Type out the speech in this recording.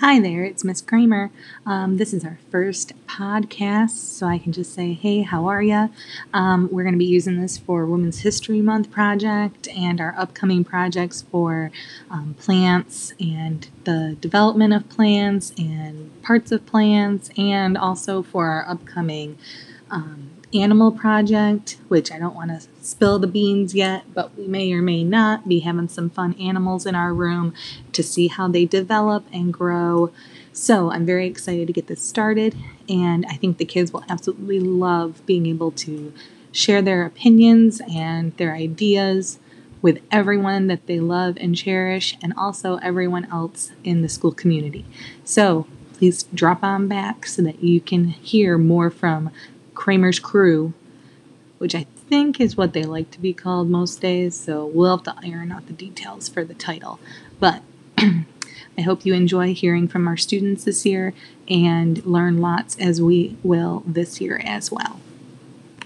Hi there, it's Miss Kramer. Um, this is our first podcast, so I can just say, hey, how are ya? Um, we're going to be using this for Women's History Month project and our upcoming projects for um, plants and the development of plants and parts of plants, and also for our upcoming um, animal project, which I don't want to spill the beans yet, but we may or may not be having some fun animals in our room to see how they develop and grow. So I'm very excited to get this started, and I think the kids will absolutely love being able to share their opinions and their ideas with everyone that they love and cherish, and also everyone else in the school community. So please drop on back so that you can hear more from Kramer's Crew, which I think is what they like to be called most days, so we'll have to iron out the details for the title. But I hope you enjoy hearing from our students this year and learn lots as we will this year as well.